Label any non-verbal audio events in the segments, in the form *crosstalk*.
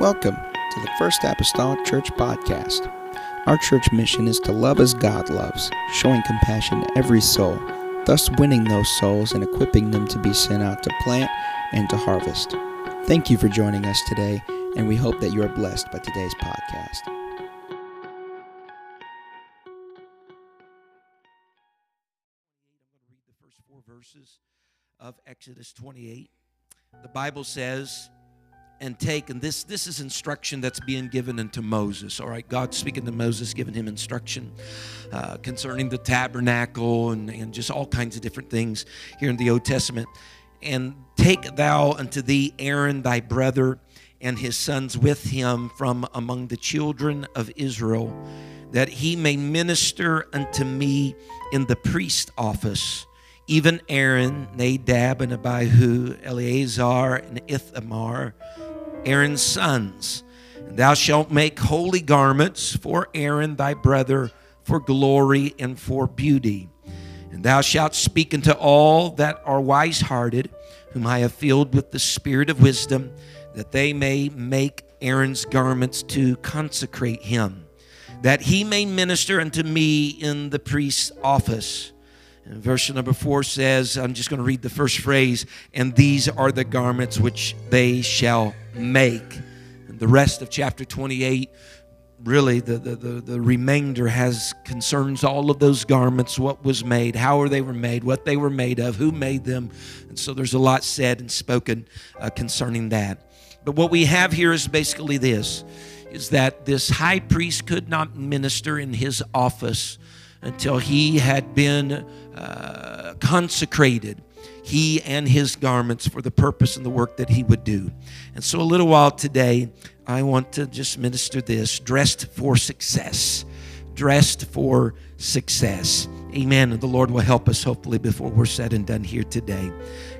Welcome to the First Apostolic Church Podcast. Our church mission is to love as God loves, showing compassion to every soul, thus winning those souls and equipping them to be sent out to plant and to harvest. Thank you for joining us today, and we hope that you are blessed by today's podcast. read the first four verses of Exodus 28. The Bible says, and take, and this this is instruction that's being given unto Moses. All right, God speaking to Moses, giving him instruction uh, concerning the tabernacle and, and just all kinds of different things here in the Old Testament. And take thou unto thee Aaron thy brother and his sons with him from among the children of Israel, that he may minister unto me in the priest office even Aaron, Nadab, and Abihu, Eleazar, and Ithamar, Aaron's sons. And thou shalt make holy garments for Aaron thy brother for glory and for beauty. And thou shalt speak unto all that are wise hearted, whom I have filled with the spirit of wisdom, that they may make Aaron's garments to consecrate him, that he may minister unto me in the priest's office. Verse number four says, I'm just going to read the first phrase, and these are the garments which they shall make. And the rest of chapter 28, really, the, the, the, the remainder has concerns all of those garments, what was made, how they were made, what they were made of, who made them. And so there's a lot said and spoken uh, concerning that. But what we have here is basically this is that this high priest could not minister in his office until he had been uh, consecrated, he and his garments, for the purpose and the work that he would do. And so, a little while today, I want to just minister this dressed for success. Dressed for success. Amen. And the Lord will help us, hopefully, before we're said and done here today.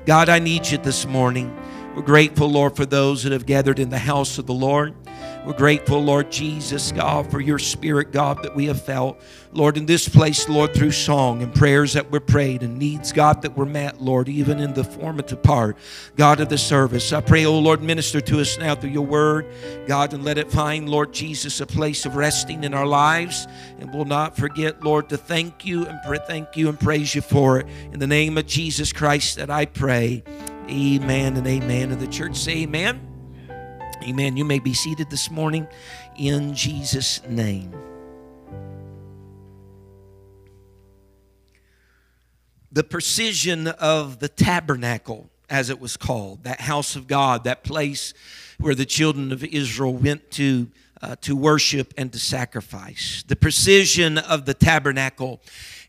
God, I need you this morning. We're grateful, Lord, for those that have gathered in the house of the Lord. We're grateful, Lord Jesus, God, for your spirit, God, that we have felt. Lord, in this place, Lord, through song and prayers that were prayed and needs, God, that were met, Lord, even in the formative part, God, of the service. I pray, oh Lord, minister to us now through your word, God, and let it find, Lord Jesus, a place of resting in our lives. And we'll not forget, Lord, to thank you and pray, thank you and praise you for it. In the name of Jesus Christ that I pray. Amen and amen. And the church say amen. Amen. You may be seated this morning in Jesus' name. The precision of the tabernacle, as it was called, that house of God, that place where the children of Israel went to uh, to worship and to sacrifice. The precision of the tabernacle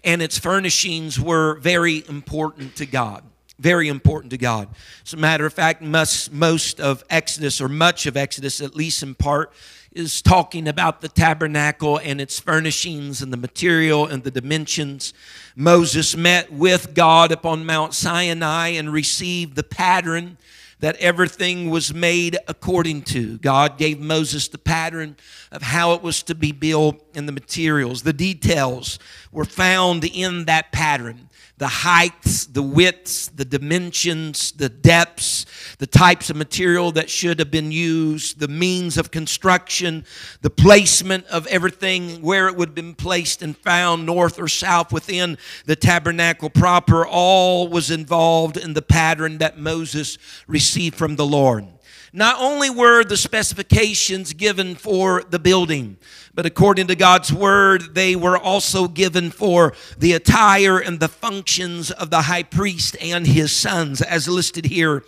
and its furnishings were very important to God very important to God. As a matter of fact, most, most of Exodus, or much of Exodus, at least in part, is talking about the tabernacle and its furnishings and the material and the dimensions. Moses met with God upon Mount Sinai and received the pattern that everything was made according to. God gave Moses the pattern of how it was to be built and the materials. The details were found in that pattern the heights, the widths, the dimensions, the depths, the types of material that should have been used, the means of construction, the placement of everything, where it would have been placed and found, north or south within the tabernacle proper, all was involved in the pattern that Moses received from the Lord. Not only were the specifications given for the building, but according to God's word, they were also given for the attire and the functions of the high priest and his sons, as listed here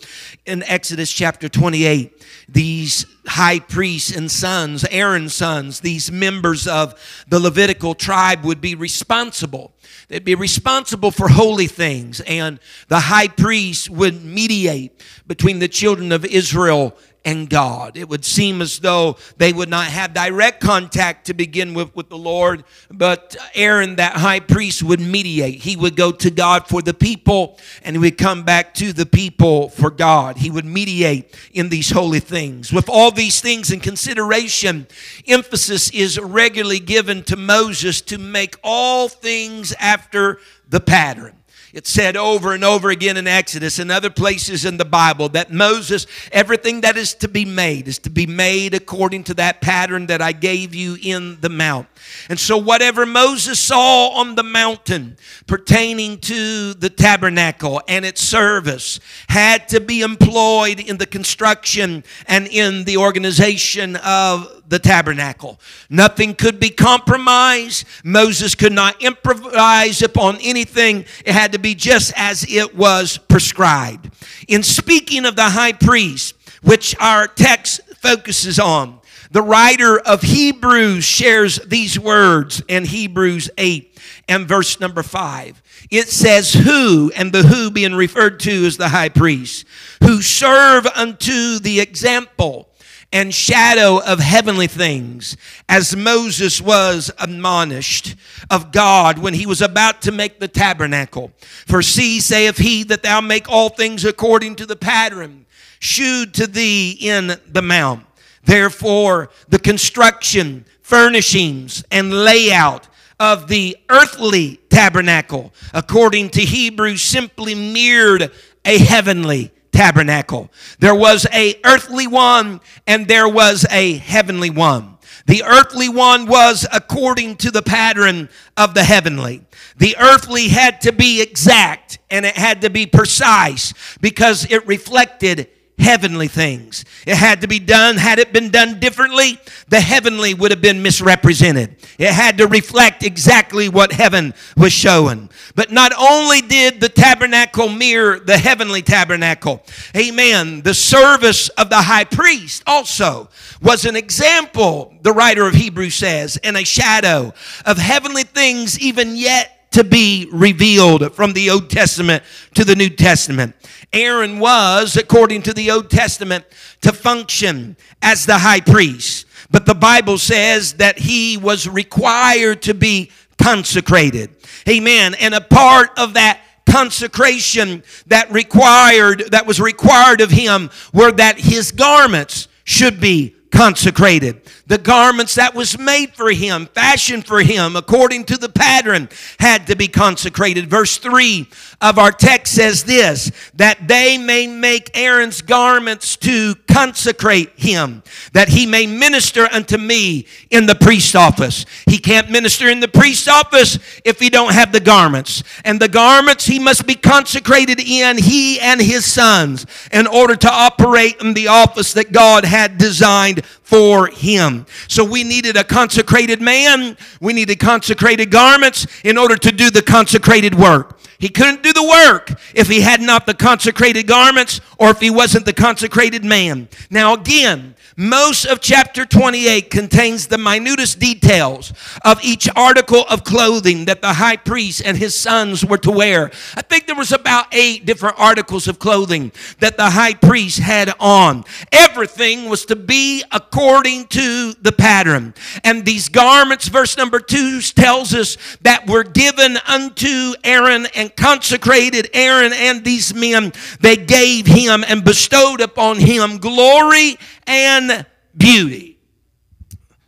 in Exodus chapter 28. These high priests and sons, Aaron's sons, these members of the Levitical tribe would be responsible. They'd be responsible for holy things, and the high priest would mediate between the children of Israel and God. It would seem as though they would not have direct contact to begin with with the Lord, but Aaron, that high priest, would mediate. He would go to God for the people and he would come back to the people for God. He would mediate in these holy things. With all these things in consideration, emphasis is regularly given to Moses to make all things after the pattern. It's said over and over again in Exodus and other places in the Bible that Moses, everything that is to be made, is to be made according to that pattern that I gave you in the mount. And so, whatever Moses saw on the mountain pertaining to the tabernacle and its service had to be employed in the construction and in the organization of the tabernacle. Nothing could be compromised. Moses could not improvise upon anything. It had to be just as it was prescribed. In speaking of the high priest, which our text focuses on, the writer of Hebrews shares these words in Hebrews 8 and verse number 5. It says, Who, and the who being referred to as the high priest, who serve unto the example and shadow of heavenly things, as Moses was admonished of God when he was about to make the tabernacle. For see, saith he, that thou make all things according to the pattern shewed to thee in the mount. Therefore, the construction, furnishings, and layout of the earthly tabernacle, according to Hebrews, simply mirrored a heavenly tabernacle. There was a earthly one and there was a heavenly one. The earthly one was according to the pattern of the heavenly. The earthly had to be exact and it had to be precise because it reflected heavenly things. It had to be done. Had it been done differently, the heavenly would have been misrepresented. It had to reflect exactly what heaven was showing. But not only did the tabernacle mirror the heavenly tabernacle, amen, the service of the high priest also was an example, the writer of Hebrews says, and a shadow of heavenly things even yet to be revealed from the Old Testament to the New Testament. Aaron was, according to the Old Testament, to function as the high priest. But the Bible says that he was required to be consecrated. Amen. And a part of that consecration that required that was required of him were that his garments should be consecrated. The garments that was made for him, fashioned for him according to the pattern, had to be consecrated. Verse 3 of our text says this that they may make Aaron's garments to consecrate him, that he may minister unto me in the priest office. He can't minister in the priest office if he don't have the garments. And the garments he must be consecrated in, he and his sons, in order to operate in the office that God had designed for him. So we needed a consecrated man, we needed consecrated garments in order to do the consecrated work. He couldn't do the work if he had not the consecrated garments or if he wasn't the consecrated man. Now, again, most of chapter 28 contains the minutest details of each article of clothing that the high priest and his sons were to wear. I think there was about eight different articles of clothing that the high priest had on. Everything was to be according to the pattern. And these garments, verse number two tells us that were given unto Aaron and consecrated Aaron and these men. They gave him and bestowed upon him glory and beauty.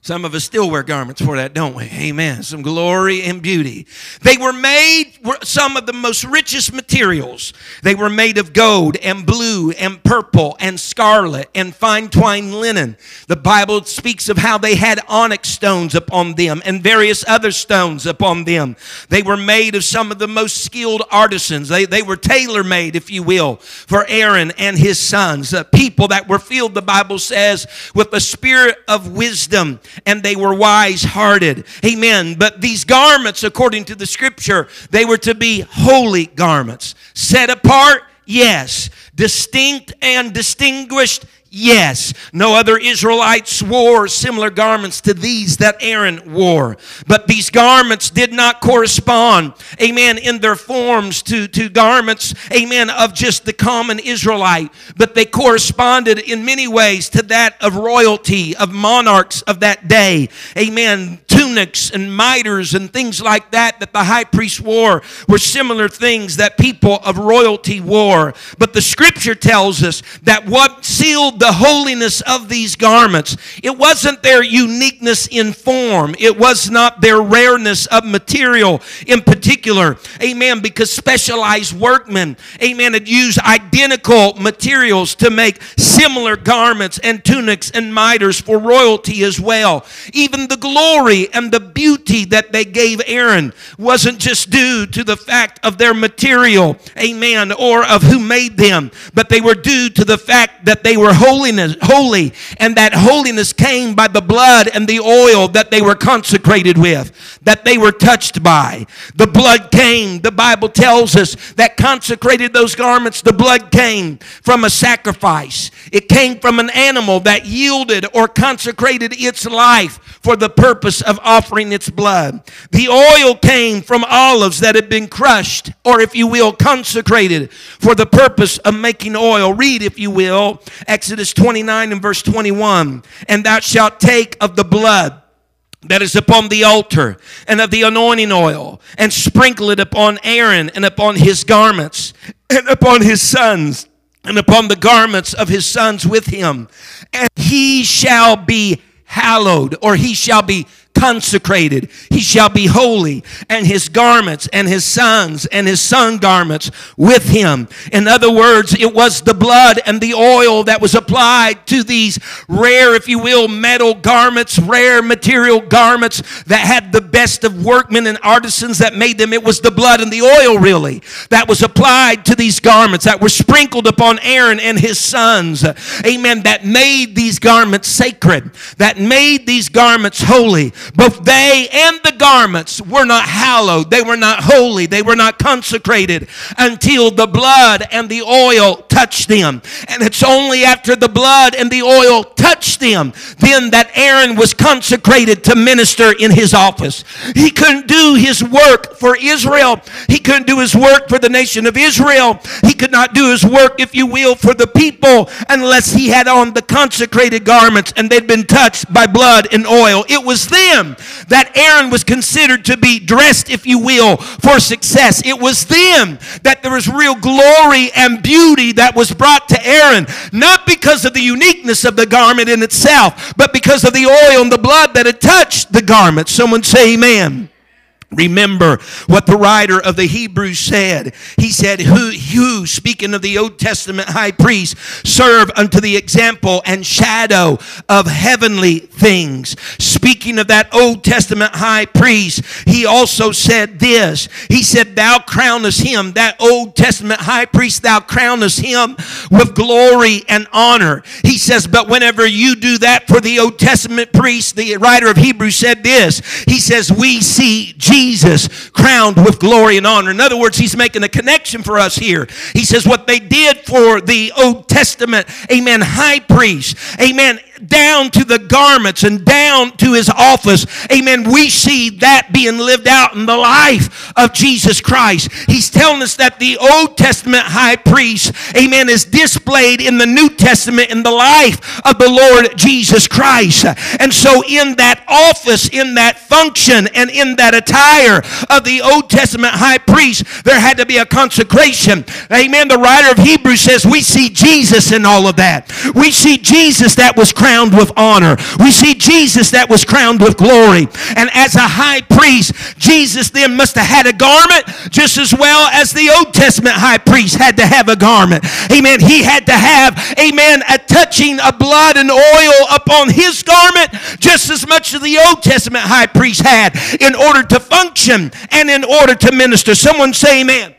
Some of us still wear garments for that, don't we? Amen. Some glory and beauty. They were made some of the most richest materials. They were made of gold and blue and purple and scarlet and fine twined linen. The Bible speaks of how they had onyx stones upon them and various other stones upon them. They were made of some of the most skilled artisans. They, they were tailor made, if you will, for Aaron and his sons. Uh, people that were filled, the Bible says, with the spirit of wisdom and they were wise hearted. Amen. But these garments, according to the scripture, they were to be holy garments, set apart. Yes. Distinct and distinguished Yes, no other Israelites wore similar garments to these that Aaron wore. But these garments did not correspond, amen, in their forms to, to garments, amen, of just the common Israelite. But they corresponded in many ways to that of royalty, of monarchs of that day. Amen. Tunics and mitres and things like that that the high priest wore were similar things that people of royalty wore. But the scripture tells us that what sealed the holiness of these garments. It wasn't their uniqueness in form. It was not their rareness of material in particular. Amen. Because specialized workmen, amen, had used identical materials to make similar garments and tunics and miters for royalty as well. Even the glory and the beauty that they gave Aaron wasn't just due to the fact of their material, amen, or of who made them, but they were due to the fact that they were holiness, holy, and that holiness came by the blood and the oil that they were consecrated with, that they were touched by. The blood came, the Bible tells us, that consecrated those garments. The blood came from a sacrifice, it came from an animal that yielded or consecrated its life for the purpose of offering its blood. The oil came from olives that had been crushed, or if you will, consecrated for the purpose of making oil. Read, if you will, Exodus 29 and verse 21. And thou shalt take of the blood that is upon the altar and of the anointing oil and sprinkle it upon Aaron and upon his garments and upon his sons and upon the garments of his sons with him. And he shall be hallowed, or he shall be consecrated. He shall be holy, and his garments and his sons and his son garments with him. In other words, it was the blood and the oil that was applied to these rare, if you will, metal garments, rare material garments that had the best of workmen and artisans that made them. It was the blood and the oil, really, that was applied to these garments that were sprinkled upon Aaron and his sons. Amen. That made these garments sacred, that made these garments holy. Both they and the garments were not hallowed, they were not holy, they were not consecrated until the blood and the oil touched them. And it's only after the blood and the oil touched them then that Aaron was consecrated to minister in his office. He couldn't do his work for Israel, he couldn't do his work for the nation of Israel, he could not do his work, if you will, for the people unless he had on the consecrated garments and they'd been touched by blood and oil. It was then them that Aaron was considered to be dressed, if you will, for success. It was them that there was real glory and beauty that was brought to Aaron, not because of the uniqueness of the garment in itself, but because of the oil and the blood that had touched the garment. Someone say, Amen. Remember what the writer of the Hebrews said. He said, who, who, speaking of the Old Testament high priest, serve unto the example and shadow of heavenly things. Speaking of that Old Testament high priest, he also said this. He said, Thou crownest him, that Old Testament high priest, thou crownest him with glory and honor. He says, But whenever you do that for the Old Testament priest, the writer of Hebrews said this. He says, We see Jesus Jesus crowned with glory and honor. In other words, he's making a connection for us here. He says, What they did for the Old Testament, amen, high priest, amen, down to the garments and down to his office. Amen. We see that being lived out in the life of Jesus Christ. He's telling us that the Old Testament high priest, amen, is displayed in the New Testament in the life of the Lord Jesus Christ. And so, in that office, in that function, and in that attire of the Old Testament high priest, there had to be a consecration. Amen. The writer of Hebrews says, We see Jesus in all of that. We see Jesus that was crowned with honor. We see Jesus that was crowned with glory. And as a high priest, Jesus then must have had a garment just as well as the Old Testament high priest had to have a garment. Amen. He had to have, amen, a touching of blood and oil upon his garment just as much as the Old Testament high priest had in order to function and in order to minister. Someone say amen.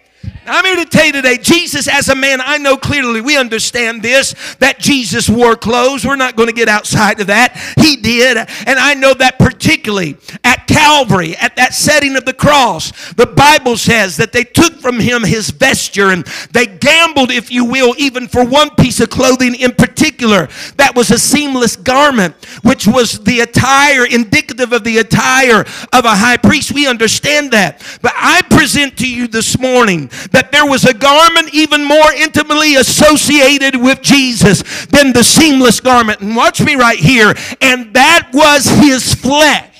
I'm here to tell you today, Jesus as a man, I know clearly, we understand this, that Jesus wore clothes. We're not going to get outside of that. He did. And I know that particularly at Calvary, at that setting of the cross, the Bible says that they took from him his vesture and they gambled, if you will, even for one piece of clothing in particular. That was a seamless garment, which was the attire, indicative of the attire of a high priest. We understand that. But I present to you this morning that there was a garment even more intimately associated with Jesus than the seamless garment. And watch me right here. And that was his flesh.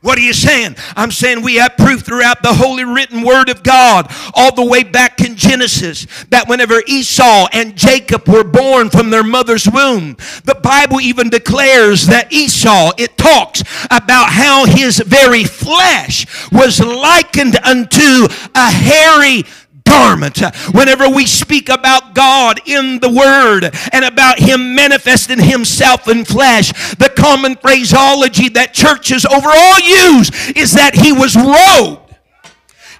What are you saying? I'm saying we have proof throughout the holy written word of God, all the way back in Genesis, that whenever Esau and Jacob were born from their mother's womb, the Bible even declares that Esau, it talks about how his very flesh was likened unto a hairy garment. Whenever we speak about God in the Word and about Him manifesting Himself in flesh, the common phraseology that churches overall use is that He was robed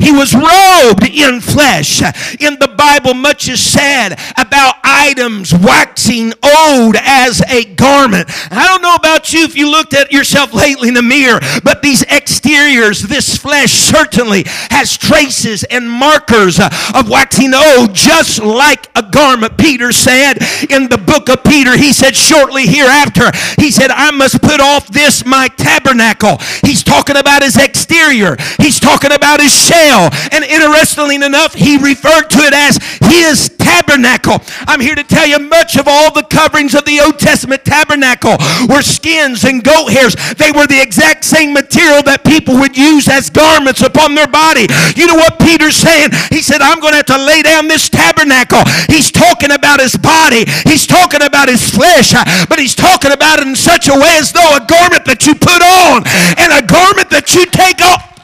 he was robed in flesh. In the Bible, much is said about items waxing old as a garment. I don't know about you if you looked at yourself lately in the mirror, but these exteriors, this flesh certainly has traces and markers of waxing old, just like a garment. Peter said in the book of Peter, he said, shortly hereafter, he said, I must put off this my tabernacle. He's talking about his exterior, he's talking about his shell and interestingly enough, he referred to it as his tabernacle. I'm here to tell you much of all the coverings of the Old Testament tabernacle were skins and goat hairs. They were the exact same material that people would use as garments upon their body. You know what Peter's saying? He said, I'm going to have to lay down this tabernacle. He's talking about his body. He's talking about his flesh, but he's talking about it in such a way as though a garment that you put on and a garment that you take off.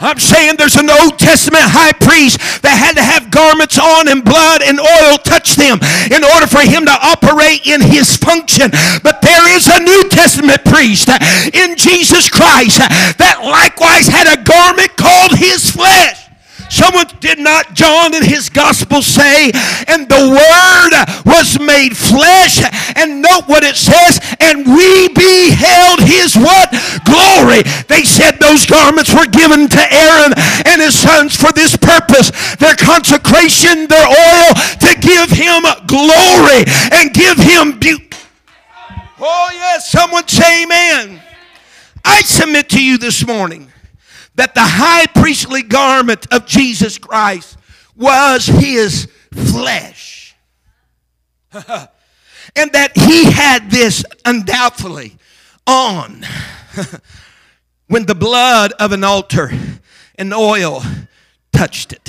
I'm saying there's an Old Testament high priest that had to have garments on and blood and oil touch them in order for him to operate in his function. But there is a New Testament priest in Jesus Christ that likewise had a garment called his flesh. Someone did not John in his gospel say, and the word was made flesh. And note what it says, and we beheld his what? Glory. They said those garments were given to Aaron and his sons for this purpose. Their consecration, their oil, to give him glory and give him beauty. Oh, yes, someone say amen. I submit to you this morning that the high priestly garment of Jesus Christ was his flesh. *laughs* and that he had this undoubtedly on *laughs* when the blood of an altar and oil touched it.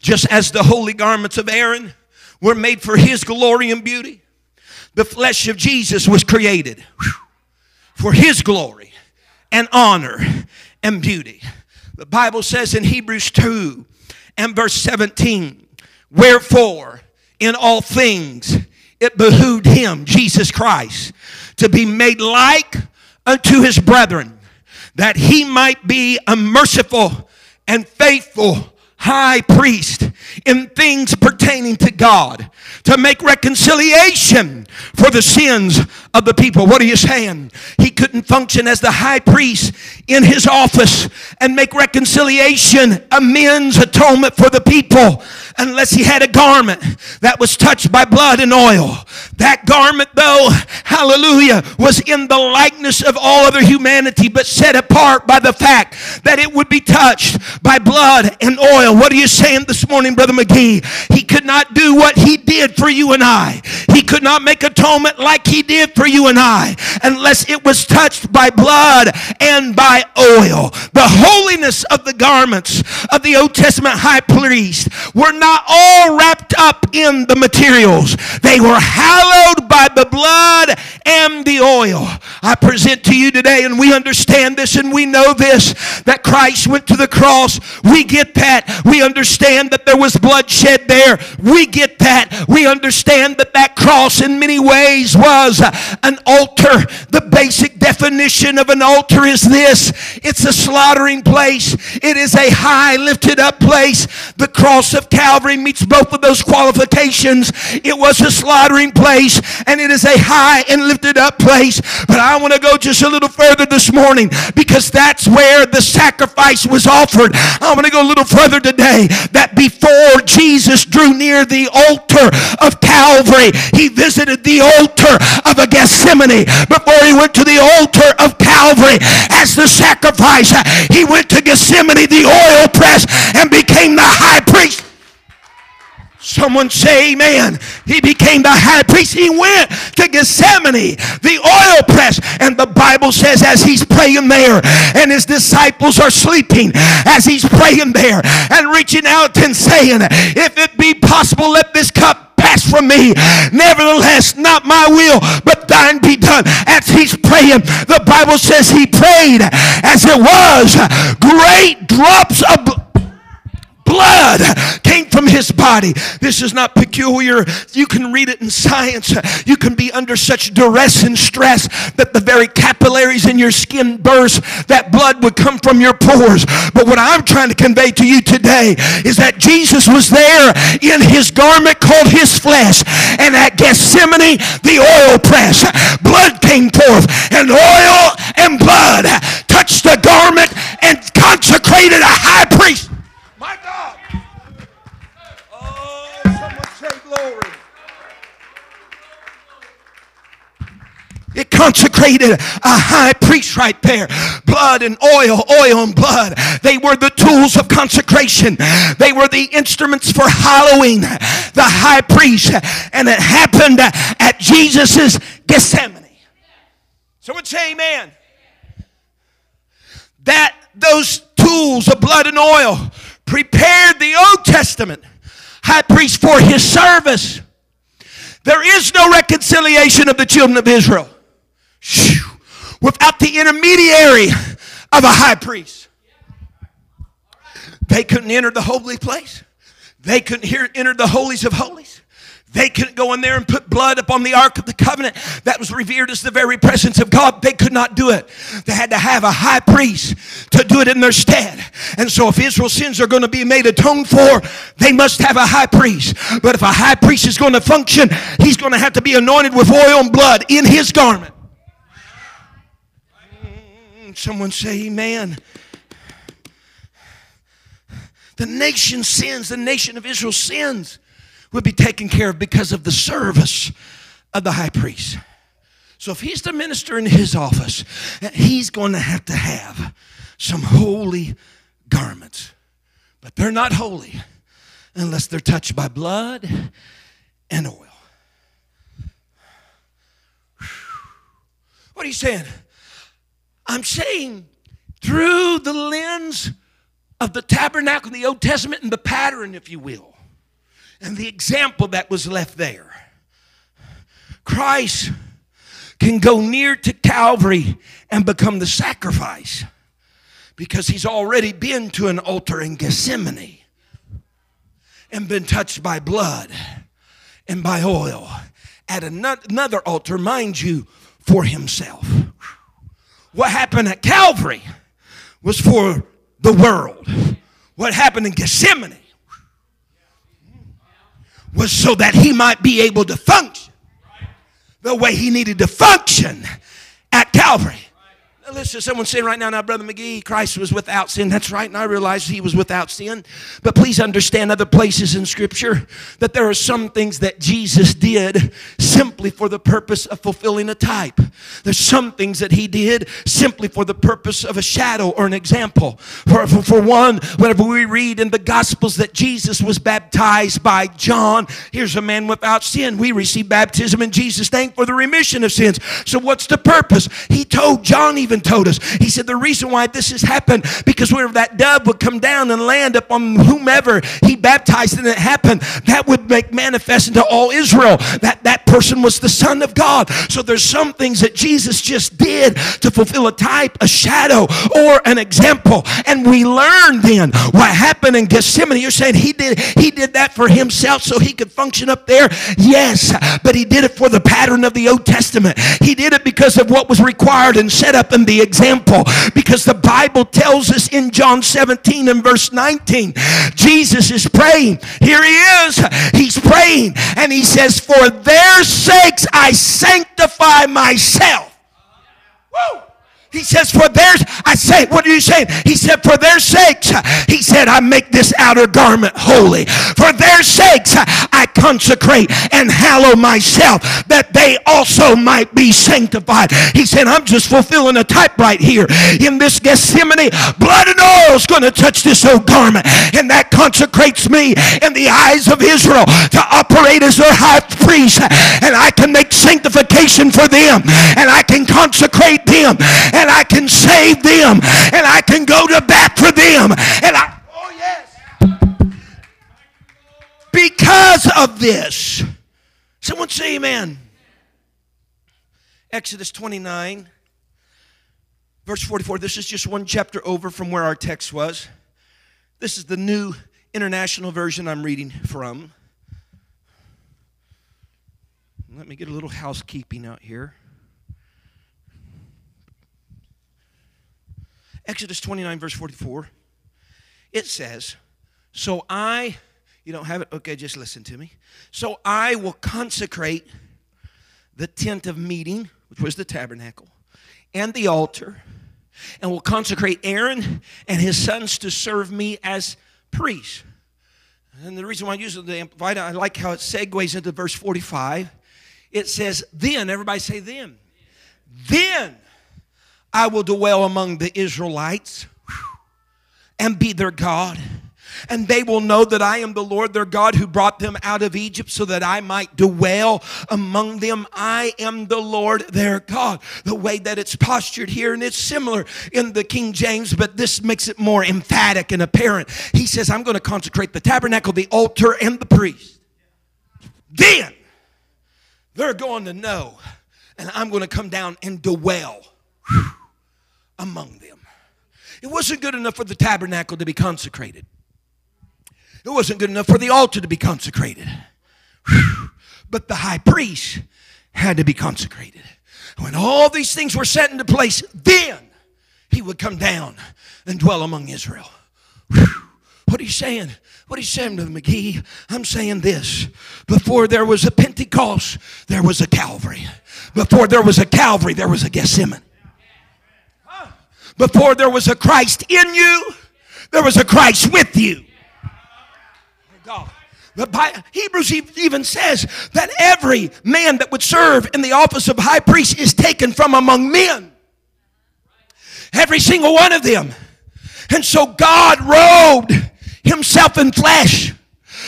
Just as the holy garments of Aaron were made for his glory and beauty, the flesh of Jesus was created for his glory and honor and beauty. The Bible says in Hebrews 2 and verse 17, Wherefore, in all things, it behooved him, Jesus Christ, to be made like unto his brethren, that he might be a merciful and faithful high priest in things pertaining to God to make reconciliation for the sins of the people. What are you saying? He couldn't function as the high priest in his office and make reconciliation, amends, atonement for the people unless he had a garment that was touched by blood and oil. That garment, though, hallelujah, was in the likeness of all other humanity, but set apart by the fact that it would be touched by blood and oil. What are you saying this morning, Brother McGee? He could not do what he did for you and I. He could not make atonement like he did for you and I unless it was touched by blood and by oil. The holiness of the garments of the Old Testament high priest were not all wrapped up in the materials. They were hallowed by the blood and the oil. I present to you today, and we understand this and we know this that Christ went to the cross. We get that. We understand that there was bloodshed there. We get that. We understand that that cross, in many ways, was an altar. The basic definition of an altar is this it's a slaughtering place, it is a high, lifted up place. The cross of Calvary meets both of those qualifications. It was a slaughtering place, and it is a high and lifted up place. But I want to go just a little further this morning because that's where the sacrifice was offered. I want to go a little further today that before Jesus drew near the altar of Calvary, he visited the altar of a Gethsemane. Before he went to the altar of Calvary as the sacrifice, he went to Gethsemane, the oil press, and became the high priest. Someone say amen. He became the high priest. He went to Gethsemane, the oil press. And the Bible says, as he's praying there, and his disciples are sleeping, as he's praying there and reaching out and saying, If it be possible, let this cup pass from me. Nevertheless, not my will, but thine be done. As he's praying, the Bible says he prayed as it was great drops of blood came from his body. This is not peculiar. You can read it in science. You can be under such duress and stress that the very capillaries in your skin burst, that blood would come from your pores. But what I'm trying to convey to you today is that Jesus was there in his garment called his flesh. And at Gethsemane, the oil press, blood came forth, and oil and blood touched the garment and consecrated a high priest. My God. Oh, someone say glory. It consecrated a high priest right there. Blood and oil, oil and blood. They were the tools of consecration. They were the instruments for hallowing the high priest. And it happened at Jesus' Gethsemane. Someone say amen. That those tools of blood and oil prepared the Old Testament high priest for his service. There is no reconciliation of the children of Israel without the intermediary of a high priest. They couldn't enter the holy place. They couldn't hear, enter the holies of holies. They couldn't go in there and put blood upon the Ark of the Covenant that was revered as the very presence of God. They could not do it. They had to have a high priest to do it in their stead. And so, if Israel's sins are going to be made atoned for, they must have a high priest. But if a high priest is going to function, he's going to have to be anointed with oil and blood in his garment. Someone say, Amen. The nation sins, the nation of Israel sins will be taken care of because of the service of the high priest. So if he's the minister in his office, he's going to have to have some holy garments. But they're not holy unless they're touched by blood and oil. What are you saying? I'm saying through the lens of the tabernacle in the Old Testament and the pattern, if you will and the example that was left there. Christ can go near to Calvary and become the sacrifice because he's already been to an altar in Gethsemane and been touched by blood and by oil at another altar, mind you, for himself. What happened at Calvary was for the world. What happened in Gethsemane was so that he might be able to function the way he needed to function at Calvary. Listen, someone saying right now, now, Brother McGee, Christ was without sin. That's right, and I realize he was without sin. But please understand other places in Scripture that there are some things that Jesus did simply for the purpose of fulfilling a type. There's some things that he did simply for the purpose of a shadow or an example. For, for, for one, whenever we read in the Gospels that Jesus was baptized by John, here's a man without sin. We receive baptism in Jesus' name for the remission of sins. So what's the purpose? He told John even told us. He said the reason why this has happened because whenever that dove would come down and land upon whomever he baptized and it happened, that would make manifest into all Israel that that person was the Son of God. So there's some things that Jesus just did to fulfill a type, a shadow, or an example. And we learn then what happened in Gethsemane. You're saying he did he did that for himself so he could function up there? Yes, but he did it for the pattern of the Old Testament. He did it because of what was required and set up in the example because the Bible tells us in John 17 and verse 19, Jesus is praying. Here he is. He's praying and he says, For their sakes I sanctify myself. Woo! He says, For theirs, I say, what are you saying? He said, For their sakes, he said, I make this outer garment holy. For their sakes, I consecrate and hallow myself that they also might be sanctified. He said, I'm just fulfilling a type right here in this Gethsemane. Blood and oil is going to touch this old garment, and that consecrates me in the eyes of Israel to operate as their high priest. And I can make sanctification for them, and I can consecrate them, and I can save them, and I can go to bat for them, and I. Oh yes. Because of this. Someone say amen. Exodus 29, verse 44. This is just one chapter over from where our text was. This is the new international version I'm reading from. Let me get a little housekeeping out here. Exodus 29, verse 44. It says, So I, you don't have it? Okay, just listen to me. So I will consecrate the tent of meeting, which was the tabernacle, and the altar, and will consecrate Aaron and his sons to serve me as priests. And the reason why I use the Amplified, I like how it segues into verse 45. It says, Then, everybody say, Then. Then I will dwell among the Israelites and be their God and they will know that I am the Lord their God who brought them out of Egypt so that I might dwell among them. I am the Lord their God. The way that it's postured here, and it's similar in the King James, but this makes it more emphatic and apparent. He says, I'm going to consecrate the tabernacle, the altar, and the priest. Then they're going to know, and I'm going to come down and dwell among them. It wasn't good enough for the tabernacle to be consecrated. It wasn't good enough for the altar to be consecrated. But the high priest had to be consecrated. When all these things were set into place, then he would come down and dwell among Israel. What are you saying? What are you saying to McGee? I'm saying this. Before there was a Pentecost, there was a Calvary. Before there was a Calvary, there was a Gethsemane. Before there was a Christ in you, there was a Christ with you. God. The Hebrews even says that every man that would serve in the office of high priest is taken from among men. Every single one of them. And so God robed himself in flesh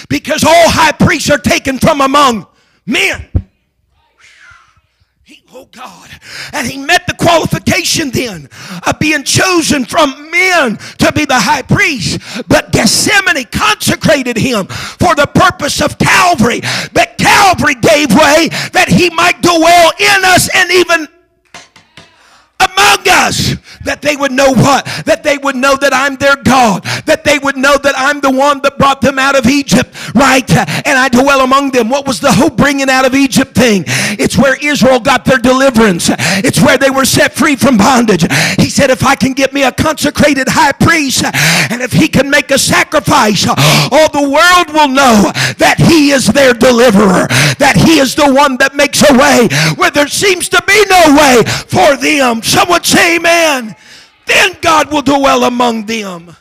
because all high priests are taken from among men. Oh God. And he met the qualification then of being chosen from men to be the high priest. But Gethsemane consecrated him for the purpose of Calvary. But Calvary gave way that he might dwell in us and even among us that they would know what? That they would know that I'm their God. That they would know that I'm the one that brought them out of Egypt, right? And I dwell among them. What was the whole bringing out of Egypt thing? It's where Israel got their deliverance. It's where they were set free from bondage. He said, if I can get me a consecrated high priest and if he can make a sacrifice, all the world will know that he is their deliverer, that he is the one that makes a way where there seems to be no way for them. Someone say amen. Then God will dwell among them.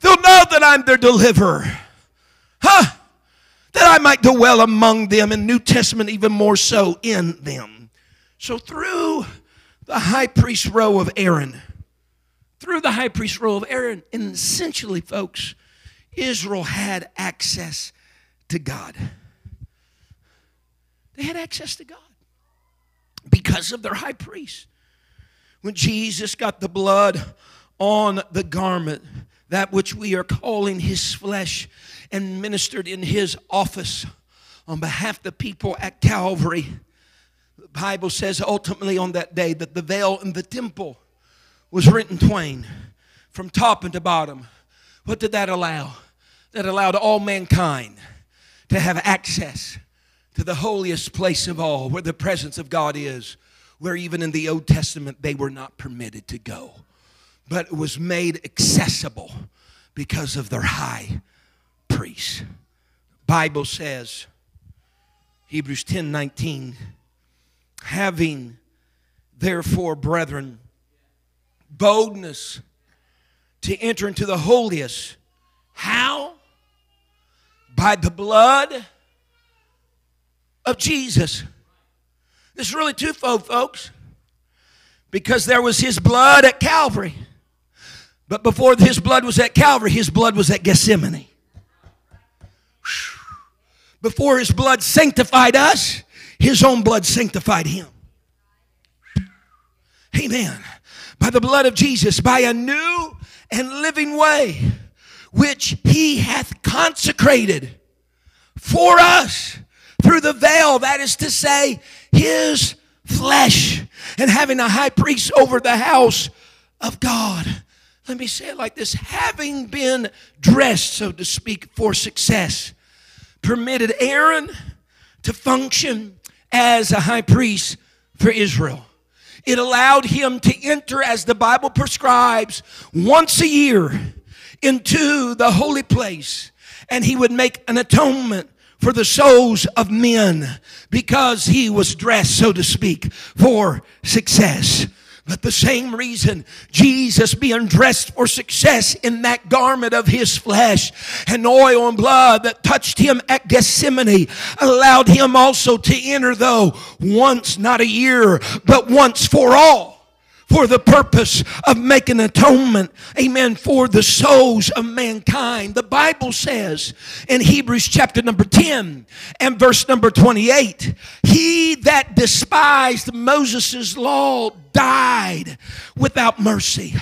They'll know that I'm their deliverer. Huh? That I might dwell among them. In New Testament, even more so in them. So through the high priest row of Aaron, through the high priest row of Aaron, and essentially, folks, Israel had access to God. They had access to God because of their high priest. When Jesus got the blood on the garment, that which we are calling his flesh, and ministered in his office on behalf of the people at Calvary. The Bible says ultimately on that day that the veil in the temple was rent in twain from top and to bottom. What did that allow? That allowed all mankind to have access to the holiest place of all, where the presence of God is where even in the Old Testament they were not permitted to go. But it was made accessible because of their high priest. Bible says, Hebrews 10 19, having therefore, brethren, boldness to enter into the holiest. How? By the blood of Jesus. It's really twofold, folks, because there was his blood at Calvary. But before his blood was at Calvary, his blood was at Gethsemane. Before his blood sanctified us, his own blood sanctified him. Amen. By the blood of Jesus, by a new and living way, which he hath consecrated for us through the veil, that is to say, his flesh, and having a high priest over the house of God. Let me say it like this having been dressed, so to speak, for success, permitted Aaron to function as a high priest for Israel. It allowed him to enter, as the Bible prescribes, once a year into the holy place, and he would make an atonement for the souls of men because he was dressed, so to speak, for success. But the same reason Jesus being dressed for success in that garment of his flesh and oil and blood that touched him at Gethsemane allowed him also to enter though once, not a year, but once for all for the purpose of making atonement, amen, for the souls of mankind. The Bible says in Hebrews chapter number 10 and verse number 28 He that despised Moses' law died without mercy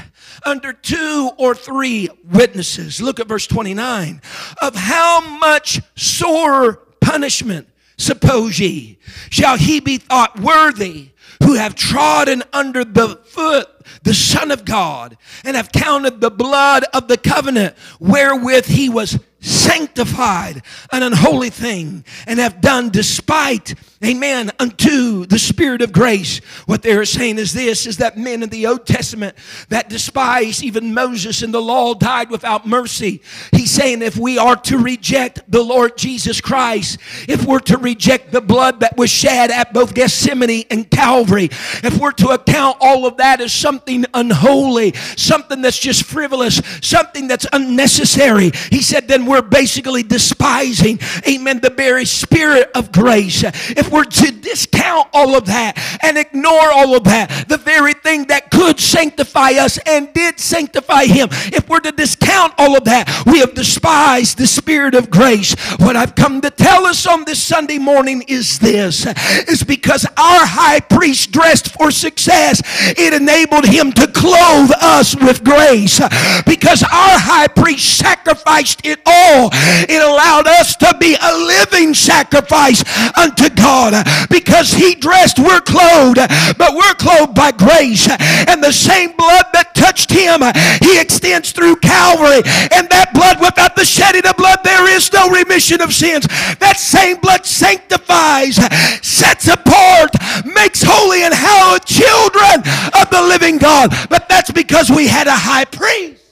under two or three witnesses. Look at verse 29 of how much sore punishment, suppose ye, shall he be thought worthy who have trodden under the foot the Son of God and have counted the blood of the covenant wherewith he was sanctified an unholy thing and have done despite amen unto the spirit of grace. What they're saying is this is that men in the old testament that despised even moses and the law died without mercy. He's saying if we are to reject the lord jesus christ if we're to reject the blood that was shed at both gethsemane and calvary if we're to account all of that as something unholy something that's just frivolous something that's unnecessary he said then we're basically despising amen the very spirit of grace if we're to discount all of that and ignore all of that, the very thing that could sanctify us and did sanctify him, if we're to discount all of that, we have despised the spirit of grace. What I've come to tell us on this Sunday morning is this is because our high priest dressed for success, it enabled him to clothe us with grace. Because our high priest sacrificed it all, it allowed us to be a living sacrifice unto God. Because he dressed, we're clothed, but we're clothed by grace. And the same blood that touched him, he extends through Calvary. And that blood, without the shedding of blood, there is no remission of sins. That same blood sanctifies, sets apart, makes holy and hallowed children of the living God. But that's because we had a high priest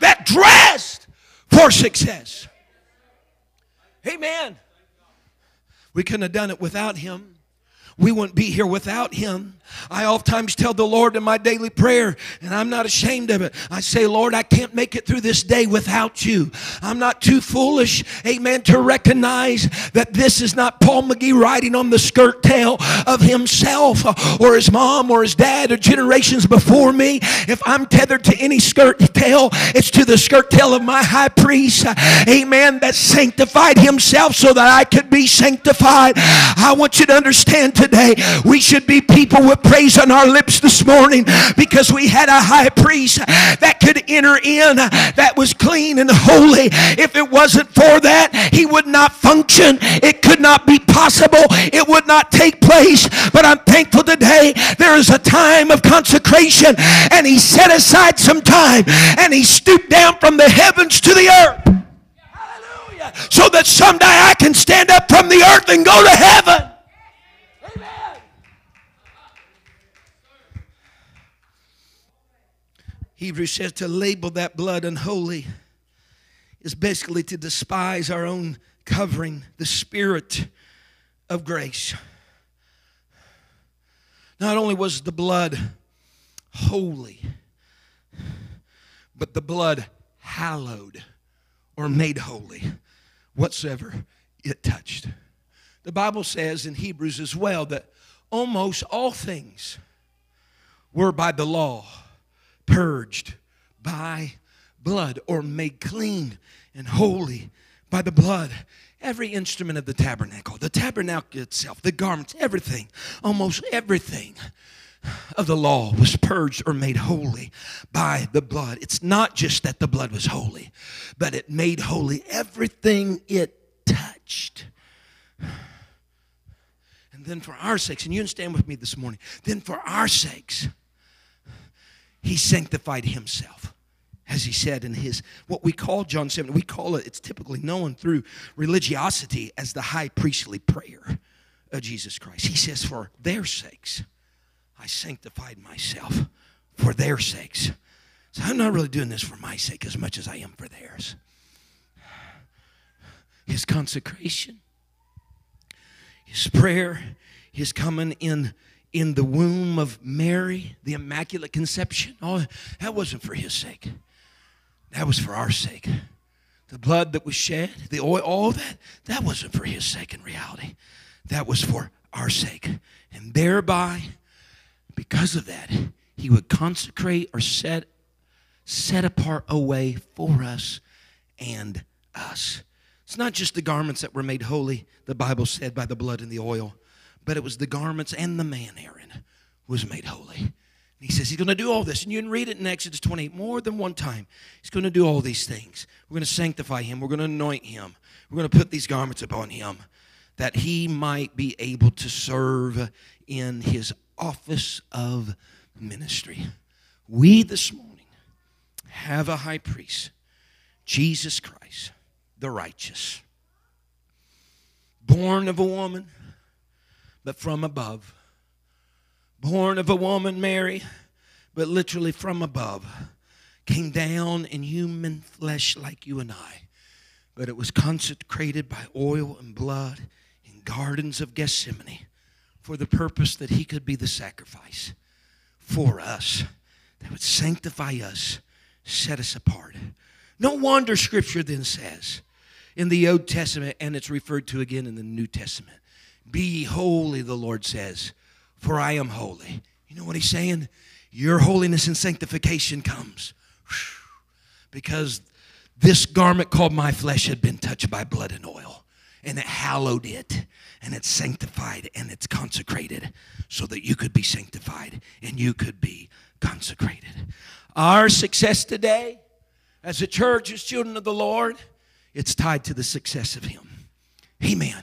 that dressed for success. Amen. We couldn't have done it without him. We wouldn't be here without him. I oftentimes tell the Lord in my daily prayer, and I'm not ashamed of it. I say, Lord, I can't make it through this day without you. I'm not too foolish, amen, to recognize that this is not Paul McGee riding on the skirt tail of himself or his mom or his dad or generations before me. If I'm tethered to any skirt tail, it's to the skirt tail of my high priest, amen, that sanctified himself so that I could be sanctified. I want you to understand today, we should be people with praise on our lips this morning because we had a high priest that could enter in that was clean and holy. If it wasn't for that, he would not function. It could not be possible. It would not take place. But I'm thankful today there is a time of consecration and he set aside some time and he stooped down from the heavens to the earth. So that someday I can stand up from the earth and go to heaven. Hebrews says to label that blood unholy is basically to despise our own covering, the spirit of grace. Not only was the blood holy, but the blood hallowed or made holy whatsoever it touched. The Bible says in Hebrews as well that almost all things were by the law purged by blood or made clean and holy by the blood. Every instrument of the tabernacle, the tabernacle itself, the garments, everything, almost everything of the law was purged or made holy by the blood. It's not just that the blood was holy, but it made holy everything it touched. And then for our sakes, and you stand with me this morning, then for our sakes, he sanctified himself. As he said in his, what we call John 7, we call it, it's typically known through religiosity as the high priestly prayer of Jesus Christ. He says, For their sakes, I sanctified myself for their sakes. So I'm not really doing this for my sake as much as I am for theirs. His consecration, his prayer, his coming in in the womb of Mary, the Immaculate Conception. Oh, that wasn't for his sake. That was for our sake. The blood that was shed, the oil, all that, that wasn't for his sake in reality. That was for our sake. And thereby, because of that, he would consecrate or set, set apart a way for us and us. It's not just the garments that were made holy, the Bible said, by the blood and the oil but it was the garments and the man, Aaron, was made holy. And he says he's going to do all this. And you can read it in Exodus 28 more than one time. He's going to do all these things. We're going to sanctify him. We're going to anoint him. We're going to put these garments upon him that he might be able to serve in his office of ministry. We this morning have a high priest, Jesus Christ, the righteous, born of a woman but from above. Born of a woman, Mary, but literally from above. Came down in human flesh like you and I, but it was consecrated by oil and blood in gardens of Gethsemane for the purpose that he could be the sacrifice for us that would sanctify us, set us apart. No wonder Scripture then says in the Old Testament, and it's referred to again in the New Testament, be holy, the Lord says, for I am holy. You know what he's saying? Your holiness and sanctification comes because this garment called my flesh had been touched by blood and oil, and it hallowed it, and it's sanctified, and it's consecrated so that you could be sanctified and you could be consecrated. Our success today as a church, as children of the Lord, it's tied to the success of Him. Amen.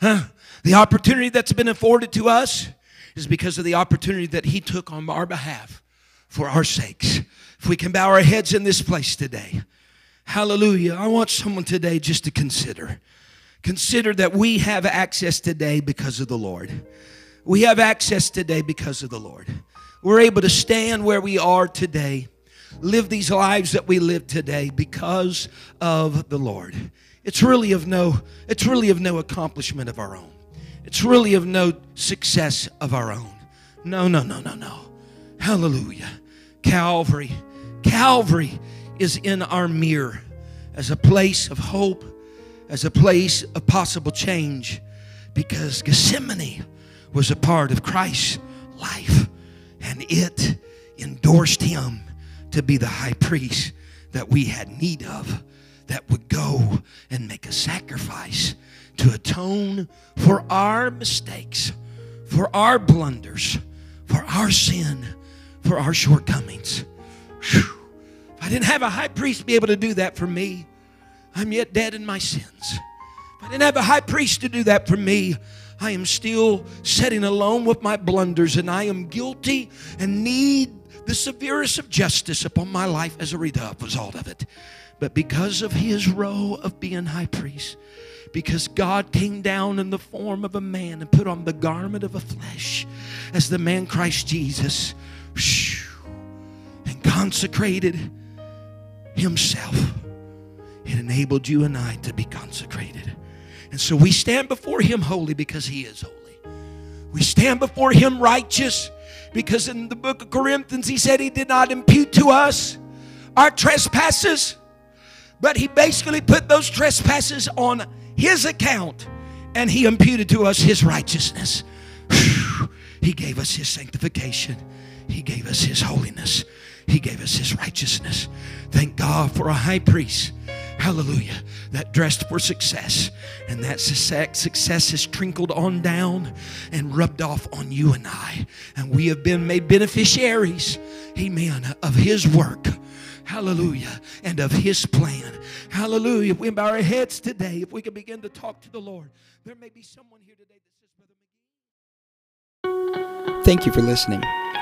Huh? The opportunity that's been afforded to us is because of the opportunity that He took on our behalf for our sakes. If we can bow our heads in this place today, hallelujah. I want someone today just to consider. Consider that we have access today because of the Lord. We have access today because of the Lord. We're able to stand where we are today, live these lives that we live today because of the Lord. It's really of no it's really of no accomplishment of our own. It's really of no success of our own. No, no, no, no, no. Hallelujah. Calvary. Calvary is in our mirror as a place of hope, as a place of possible change, because Gethsemane was a part of Christ's life and it endorsed him to be the high priest that we had need of that would go and make a sacrifice to atone for our mistakes, for our blunders, for our sin, for our shortcomings. If I didn't have a high priest be able to do that for me, I'm yet dead in my sins. If I didn't have a high priest to do that for me, I am still sitting alone with my blunders and I am guilty and need the severest of justice upon my life as a result of was all of it. But because of his role of being high priest, because God came down in the form of a man and put on the garment of a flesh as the man Christ Jesus and consecrated himself. It enabled you and I to be consecrated. And so we stand before him holy because he is holy. We stand before him righteous because in the book of Corinthians he said he did not impute to us our trespasses but he basically put those trespasses on his account and he imputed to us his righteousness. He gave us his sanctification. He gave us his holiness. He gave us his righteousness. Thank God for a high priest. Hallelujah. That dressed for success. And that success has trickled on down and rubbed off on you and I. And we have been made beneficiaries, amen, of his work. Hallelujah. And of his plan. Hallelujah. If we bow our heads today, if we can begin to talk to the Lord, there may be someone here today that says, Brother McGee. Thank you for listening.